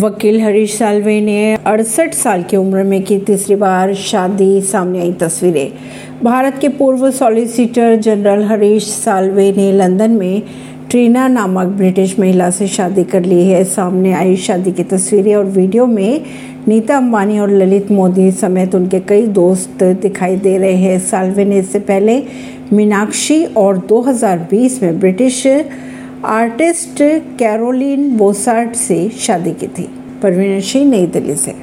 वकील हरीश सालवे ने अड़सठ साल की उम्र में की तीसरी बार शादी सामने आई तस्वीरें। भारत के पूर्व सॉलिसिटर जनरल हरीश सालवे ने लंदन में ट्रीना नामक ब्रिटिश महिला से शादी कर ली है। सामने आई शादी की तस्वीरें और वीडियो में नीता अंबानी और ललित मोदी समेत उनके कई दोस्त दिखाई दे रहे हैं। सालवे ने इससे पहले मीनाक्षी और 2020 में ब्रिटिश आर्टिस्ट कैरोलिन बोसार्ट से शादी की थी। परवीन सिंह नई दिल्ली से।